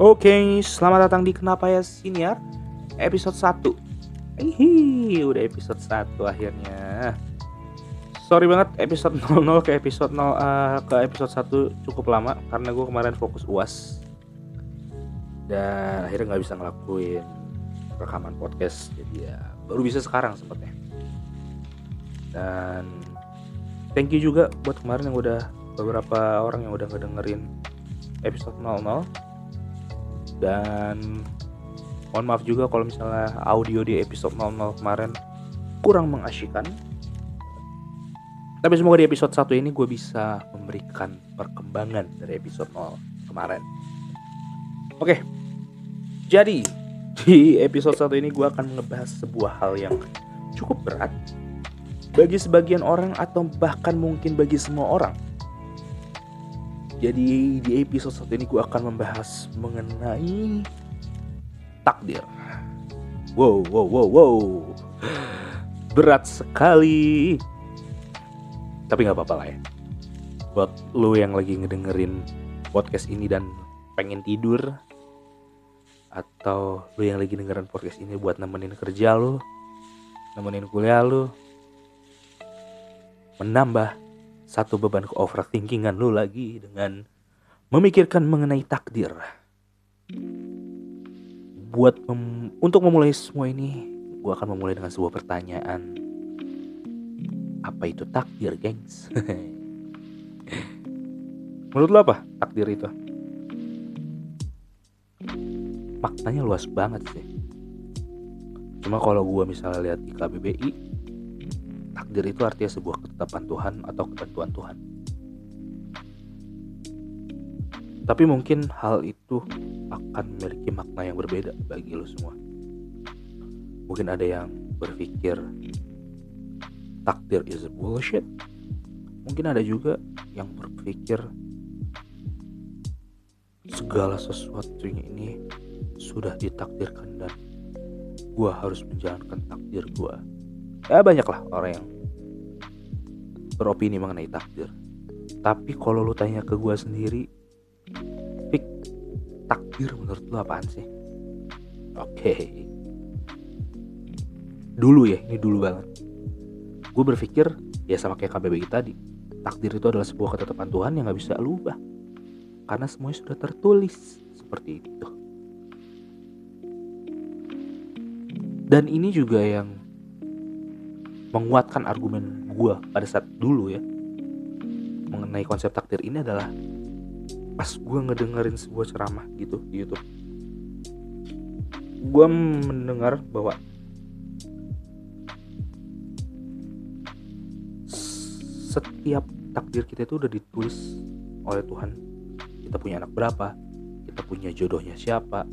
Oke, selamat datang di Kenapa Ya Siniar episode 1 Hihi, udah episode 1 akhirnya. Sorry banget episode 00 ke episode 0 uh, ke episode 1 cukup lama karena gue kemarin fokus UAS dan akhirnya nggak bisa ngelakuin rekaman podcast jadi ya baru bisa sekarang sempetnya dan thank you juga buat kemarin yang udah beberapa orang yang udah ngedengerin episode 00 dan mohon maaf juga kalau misalnya audio di episode 00 kemarin kurang mengasyikkan tapi semoga di episode 1 ini gue bisa memberikan perkembangan dari episode 0 kemarin. Oke. Jadi di episode 1 ini gue akan ngebahas sebuah hal yang cukup berat bagi sebagian orang atau bahkan mungkin bagi semua orang jadi di episode 1 ini gue akan membahas mengenai takdir. Wow, wow, wow, wow. Berat sekali. Tapi nggak apa-apa lah ya. Buat lu yang lagi ngedengerin podcast ini dan pengen tidur atau lu yang lagi dengerin podcast ini buat nemenin kerja lu, nemenin kuliah lu, menambah satu beban ke overthinkingan lu lagi dengan memikirkan mengenai takdir. Buat mem untuk memulai semua ini, gue akan memulai dengan sebuah pertanyaan. Apa itu takdir, gengs? Menurut lo apa takdir itu? Maknanya luas banget sih. Cuma kalau gue misalnya lihat di KBBI, takdir itu artinya sebuah ketetapan Tuhan atau ketentuan Tuhan. Tapi mungkin hal itu akan memiliki makna yang berbeda bagi lo semua. Mungkin ada yang berpikir takdir is bullshit. Mungkin ada juga yang berpikir segala sesuatunya ini sudah ditakdirkan dan gue harus menjalankan takdir gue ya banyaklah orang yang beropini mengenai takdir. Tapi kalau lu tanya ke gue sendiri Fik, takdir menurut lu apaan sih? Oke. Okay. dulu ya ini dulu banget. Gue berpikir ya sama kayak KBBI tadi takdir itu adalah sebuah ketetapan Tuhan yang gak bisa lu ubah. Karena semuanya sudah tertulis seperti itu. Dan ini juga yang menguatkan argumen gue pada saat dulu ya mengenai konsep takdir ini adalah pas gue ngedengerin sebuah ceramah gitu di YouTube. Gue mendengar bahwa setiap takdir kita itu udah ditulis oleh Tuhan. Kita punya anak berapa kita punya jodohnya siapa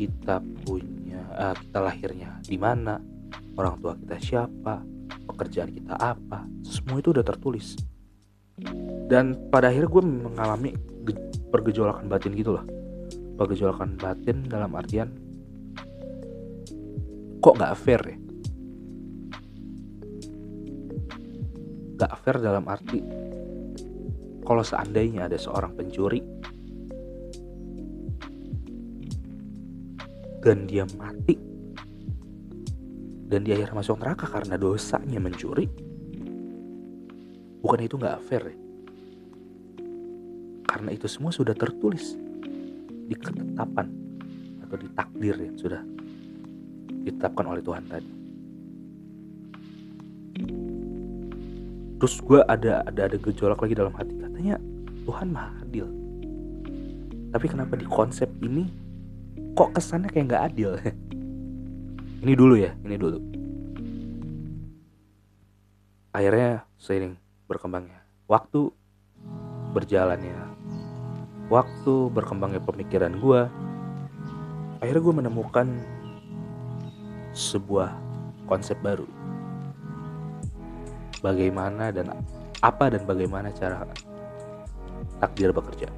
kita punya uh, kita lahirnya di mana orang tua kita siapa pekerjaan kita apa. Semua itu udah tertulis. Dan pada akhirnya gue mengalami pergejolakan batin gitu loh. Pergejolakan batin dalam artian kok gak fair ya? Gak fair dalam arti kalau seandainya ada seorang pencuri dan dia mati dan dia akhirnya masuk neraka karena dosanya mencuri. Bukan itu nggak fair ya? karena itu semua sudah tertulis di ketetapan atau di takdir yang sudah ditetapkan oleh Tuhan tadi. Terus gue ada ada ada gejolak lagi dalam hati. Katanya Tuhan maha adil. Tapi kenapa di konsep ini kok kesannya kayak nggak adil ini dulu ya ini dulu. Akhirnya seiring berkembangnya waktu berjalannya waktu berkembangnya pemikiran gue akhirnya gue menemukan sebuah konsep baru. Bagaimana dan apa dan bagaimana cara takdir bekerja.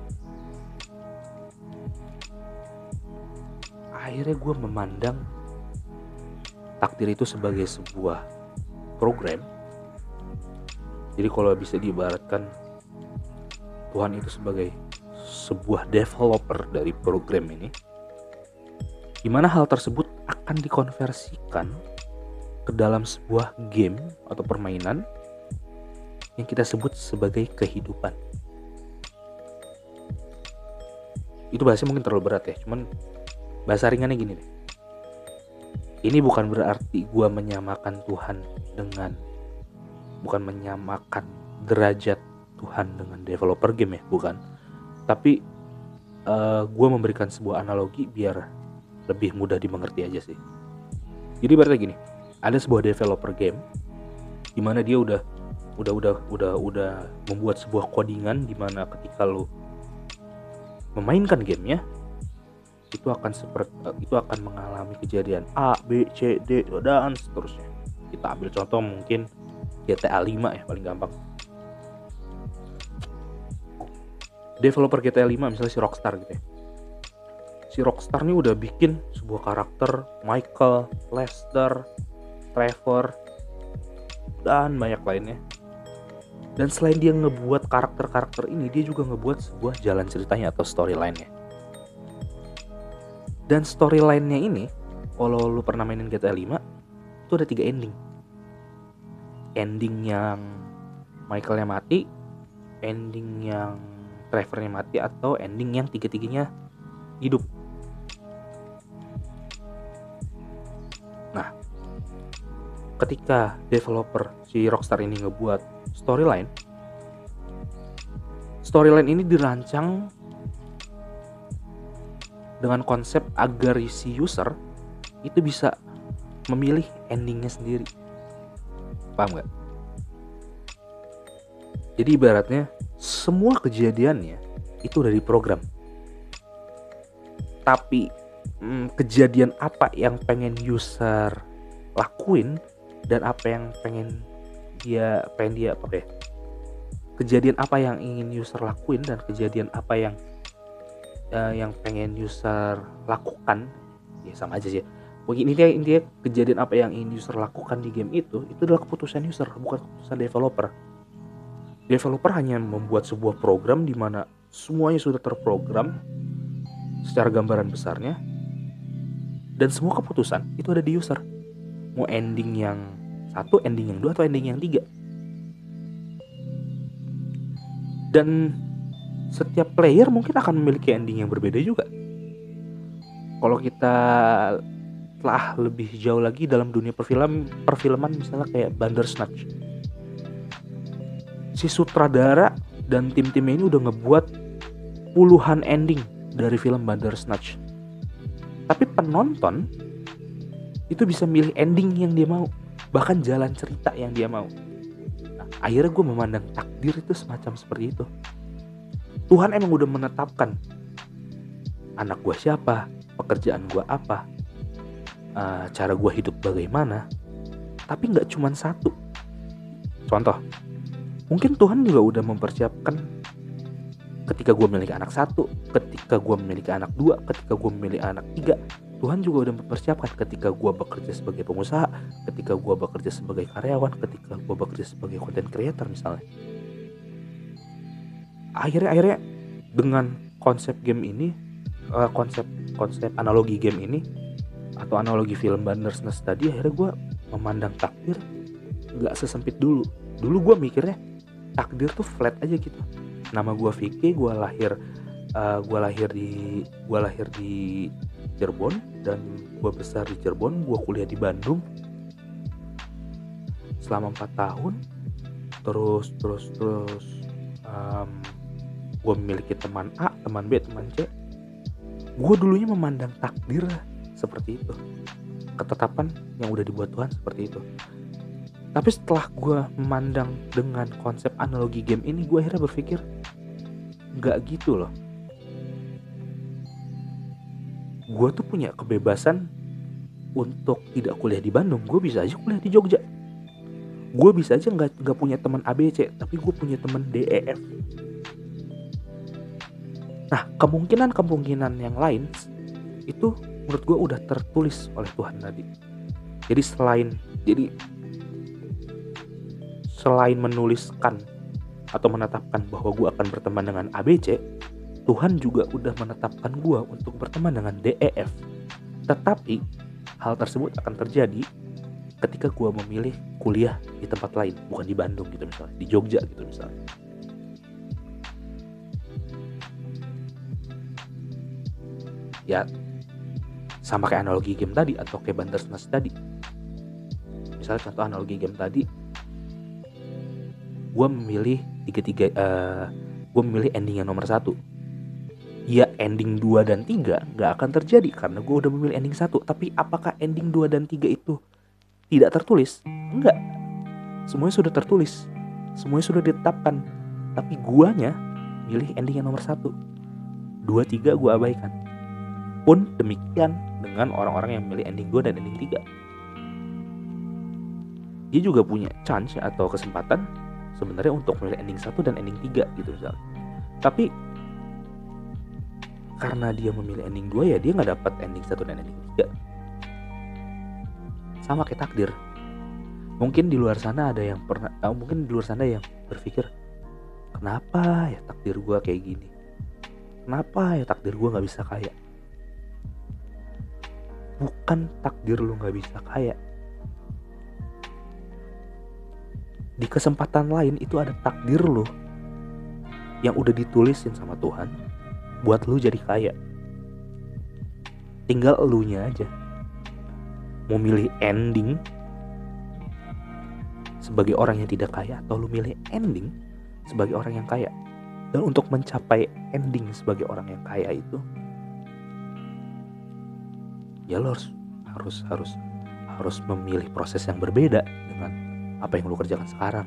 Akhirnya gue memandang takdir itu sebagai sebuah program jadi kalau bisa diibaratkan Tuhan itu sebagai sebuah developer dari program ini di mana hal tersebut akan dikonversikan ke dalam sebuah game atau permainan yang kita sebut sebagai kehidupan. Itu bahasanya mungkin terlalu berat ya, cuman bahasa ringannya gini deh. Ini bukan berarti gue menyamakan Tuhan dengan bukan menyamakan derajat Tuhan dengan developer game ya, bukan. Tapi uh, eh, gue memberikan sebuah analogi biar lebih mudah dimengerti aja sih jadi berarti gini ada sebuah developer game di mana dia udah udah udah udah udah membuat sebuah codingan di mana ketika lo memainkan gamenya itu akan seperti itu akan mengalami kejadian A, B, C, D dan seterusnya. Kita ambil contoh mungkin GTA 5 ya paling gampang. Developer GTA 5 misalnya si Rockstar gitu ya si Rockstar ini udah bikin sebuah karakter Michael, Lester, Trevor, dan banyak lainnya. Dan selain dia ngebuat karakter-karakter ini, dia juga ngebuat sebuah jalan ceritanya atau storyline-nya. Dan storyline-nya ini, kalau lu pernah mainin GTA 5, itu ada tiga ending. Ending yang Michaelnya mati, ending yang Trevornya mati, atau ending yang tiga-tiganya hidup. Nah, ketika developer si Rockstar ini ngebuat storyline, storyline ini dirancang dengan konsep agar si user itu bisa memilih endingnya sendiri. Paham gak? Jadi ibaratnya semua kejadiannya itu dari program. Tapi hmm, kejadian apa yang pengen user lakuin dan apa yang pengen dia pengen dia apa deh kejadian apa yang ingin user lakuin dan kejadian apa yang uh, yang pengen user lakukan ya sama aja sih. Intinya intinya kejadian apa yang ingin user lakukan di game itu itu adalah keputusan user bukan keputusan developer. Developer hanya membuat sebuah program di mana semuanya sudah terprogram secara gambaran besarnya dan semua keputusan itu ada di user. Mau ending yang satu ending yang dua atau ending yang tiga. Dan setiap player mungkin akan memiliki ending yang berbeda juga. Kalau kita telah lebih jauh lagi dalam dunia perfilm perfilman misalnya kayak Bandersnatch. Si sutradara dan tim-tim ini udah ngebuat puluhan ending dari film Bandersnatch. Tapi penonton itu bisa milih ending yang dia mau bahkan jalan cerita yang dia mau. Nah, akhirnya gue memandang takdir itu semacam seperti itu Tuhan emang udah menetapkan anak gue siapa pekerjaan gue apa uh, cara gue hidup bagaimana. Tapi nggak cuma satu. Contoh mungkin Tuhan juga udah mempersiapkan ketika gue memiliki anak satu ketika gue memiliki anak dua ketika gue memiliki anak tiga Tuhan juga udah mempersiapkan ketika gue bekerja sebagai pengusaha ketika gue bekerja sebagai karyawan ketika gue bekerja sebagai content creator misalnya akhirnya akhirnya dengan konsep game ini uh, konsep konsep analogi game ini atau analogi film Bandersnatch tadi akhirnya gue memandang takdir nggak sesempit dulu. Dulu gue mikirnya takdir tuh flat aja gitu. Nama gue Vicky gue lahir uh, eh, gue lahir di gue lahir di Cirebon dan gue besar di Cirebon gue kuliah di Bandung. Selama empat tahun terus terus terus um, gue memiliki teman A teman B teman C. Gue dulunya memandang takdir seperti itu. Ketetapan yang udah dibuat Tuhan seperti itu. Tapi setelah gue memandang dengan konsep analogi game ini gue akhirnya berpikir nggak gitu loh. Gue tuh punya kebebasan untuk tidak kuliah di Bandung gue bisa aja kuliah di Jogja. Gue bisa aja nggak nggak punya teman ABC tapi gue punya teman DEF nah kemungkinan kemungkinan yang lain itu menurut gue udah tertulis oleh Tuhan tadi jadi selain jadi selain menuliskan atau menetapkan bahwa gue akan berteman dengan ABC Tuhan juga udah menetapkan gue untuk berteman dengan DEF. Tetapi hal tersebut akan terjadi ketika gue memilih kuliah di tempat lain, bukan di Bandung gitu misalnya, di Jogja gitu misalnya. Ya sama kayak analogi game tadi atau kayak Bandersnatch tadi. Misalnya contoh analogi game tadi, gue memilih tiga tiga, uh, gue memilih ending yang nomor satu. Ya ending 2 dan 3 nggak akan terjadi karena gue udah memilih ending satu. Tapi apakah ending 2 dan 3 itu tidak tertulis? Enggak semuanya sudah tertulis. Semuanya sudah ditetapkan. Tapi guanya milih ending yang nomor satu. Dua tiga gue abaikan pun demikian dengan orang-orang yang memilih ending 2 dan ending 3 dia juga punya chance atau kesempatan sebenarnya untuk memilih ending satu dan ending 3 gitu misalnya. Tapi karena dia memilih ending 2 ya dia nggak dapat ending 1 dan ending 3 sama kayak takdir. Mungkin di luar sana ada yang pernah oh, mungkin di luar sana yang berpikir kenapa ya takdir gue kayak gini? Kenapa ya takdir gue nggak bisa kaya bukan takdir lu nggak bisa kaya. Di kesempatan lain itu ada takdir lo yang udah ditulisin sama Tuhan buat lu jadi kaya. Tinggal elunya aja. Mau milih ending sebagai orang yang tidak kaya atau lu milih ending sebagai orang yang kaya. Dan untuk mencapai ending sebagai orang yang kaya itu ya lo harus harus harus harus memilih proses yang berbeda dengan apa yang lu kerjakan sekarang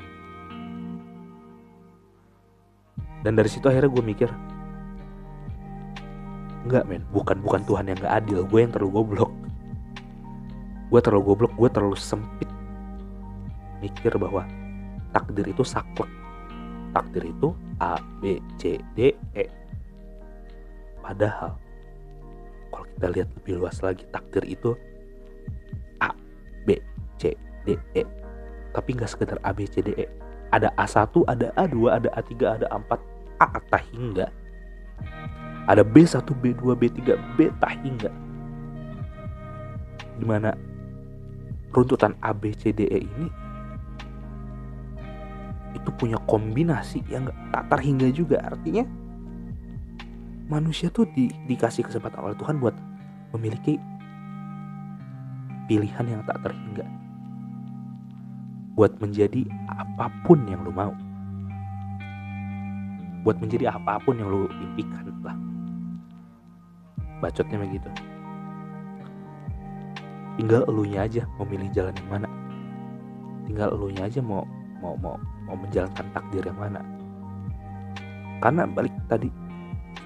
dan dari situ akhirnya gue mikir Enggak men, bukan bukan Tuhan yang gak adil, gue yang terlalu goblok. Gue terlalu goblok, gue terlalu sempit mikir bahwa takdir itu saklek. Takdir itu A, B, C, D, E. Padahal kalau kita lihat lebih luas lagi, takdir itu A, B, C, D, E. Tapi nggak sekedar A, B, C, D, E. Ada A1, ada A2, ada A3, ada A4, A atau hingga ada B1, B2, B3, B tak hingga. Di mana runtutan A, B, C, D, E ini itu punya kombinasi yang tak terhingga juga. Artinya manusia tuh di, dikasih kesempatan oleh Tuhan buat memiliki pilihan yang tak terhingga. Buat menjadi apa pun yang lu mau. Buat menjadi apa pun yang lu impikan lah bacotnya begitu tinggal elunya aja mau milih jalan yang mana tinggal elunya aja mau mau mau mau menjalankan takdir yang mana karena balik tadi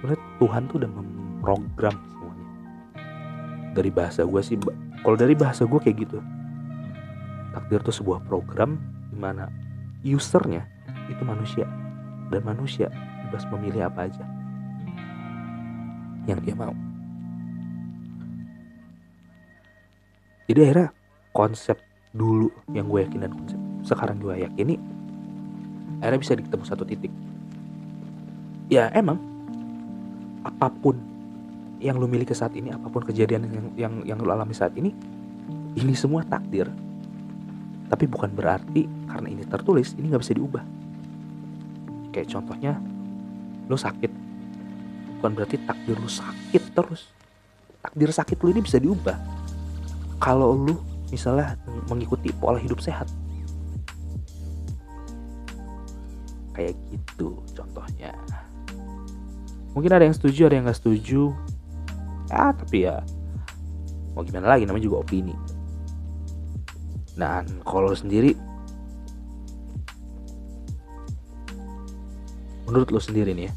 sebenarnya Tuhan tuh udah memprogram semuanya. Dari bahasa gue sih kalau dari bahasa gue kayak gitu. Takdir tuh sebuah program di mana usernya itu manusia. Dan manusia bebas memilih apa aja yang dia mau. Jadi akhirnya konsep dulu yang gue yakin dan konsep sekarang gue yakini akhirnya bisa ketemu satu titik. Ya emang apa pun yang lu miliki saat ini apa pun kejadian yang yang yang lu alami saat ini ini semua takdir. Tapi bukan berarti karena ini tertulis ini nggak bisa diubah. Kayak contohnya lu sakit. Bukan berarti takdir lu sakit terus. Takdir sakit lu ini bisa diubah. Kalau lu misalnya mengikuti pola hidup sehat. Kayak gitu contohnya mungkin ada yang setuju ada yang nggak setuju. Ya tapi ya mau gimana lagi? Namanya juga opini. Dan kalau sendiri? Menurut lo sendiri nih ya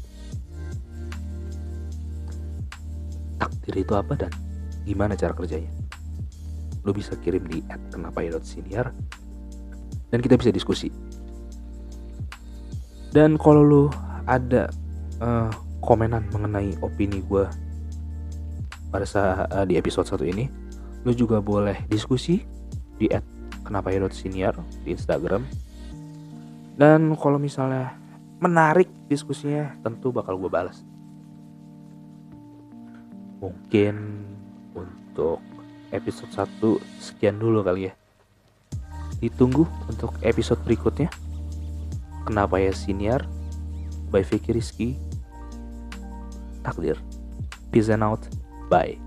takdir itu apa dan gimana cara kerjanya? Lo bisa kirim di @kenapa.senior dan kita bisa diskusi. Dan kalau lo ada uh, komenan mengenai opini gue pada saat uh, di episode satu ini, lo juga boleh diskusi di @kenapa.senior di Instagram. Dan kalau misalnya menarik diskusinya, tentu bakal gue balas. mungkin untuk episode 1 sekian dulu kali ya. Ditunggu untuk episode berikutnya. Kenapa ya siniar by Vicky Rizky takdir. Peace and out. Bye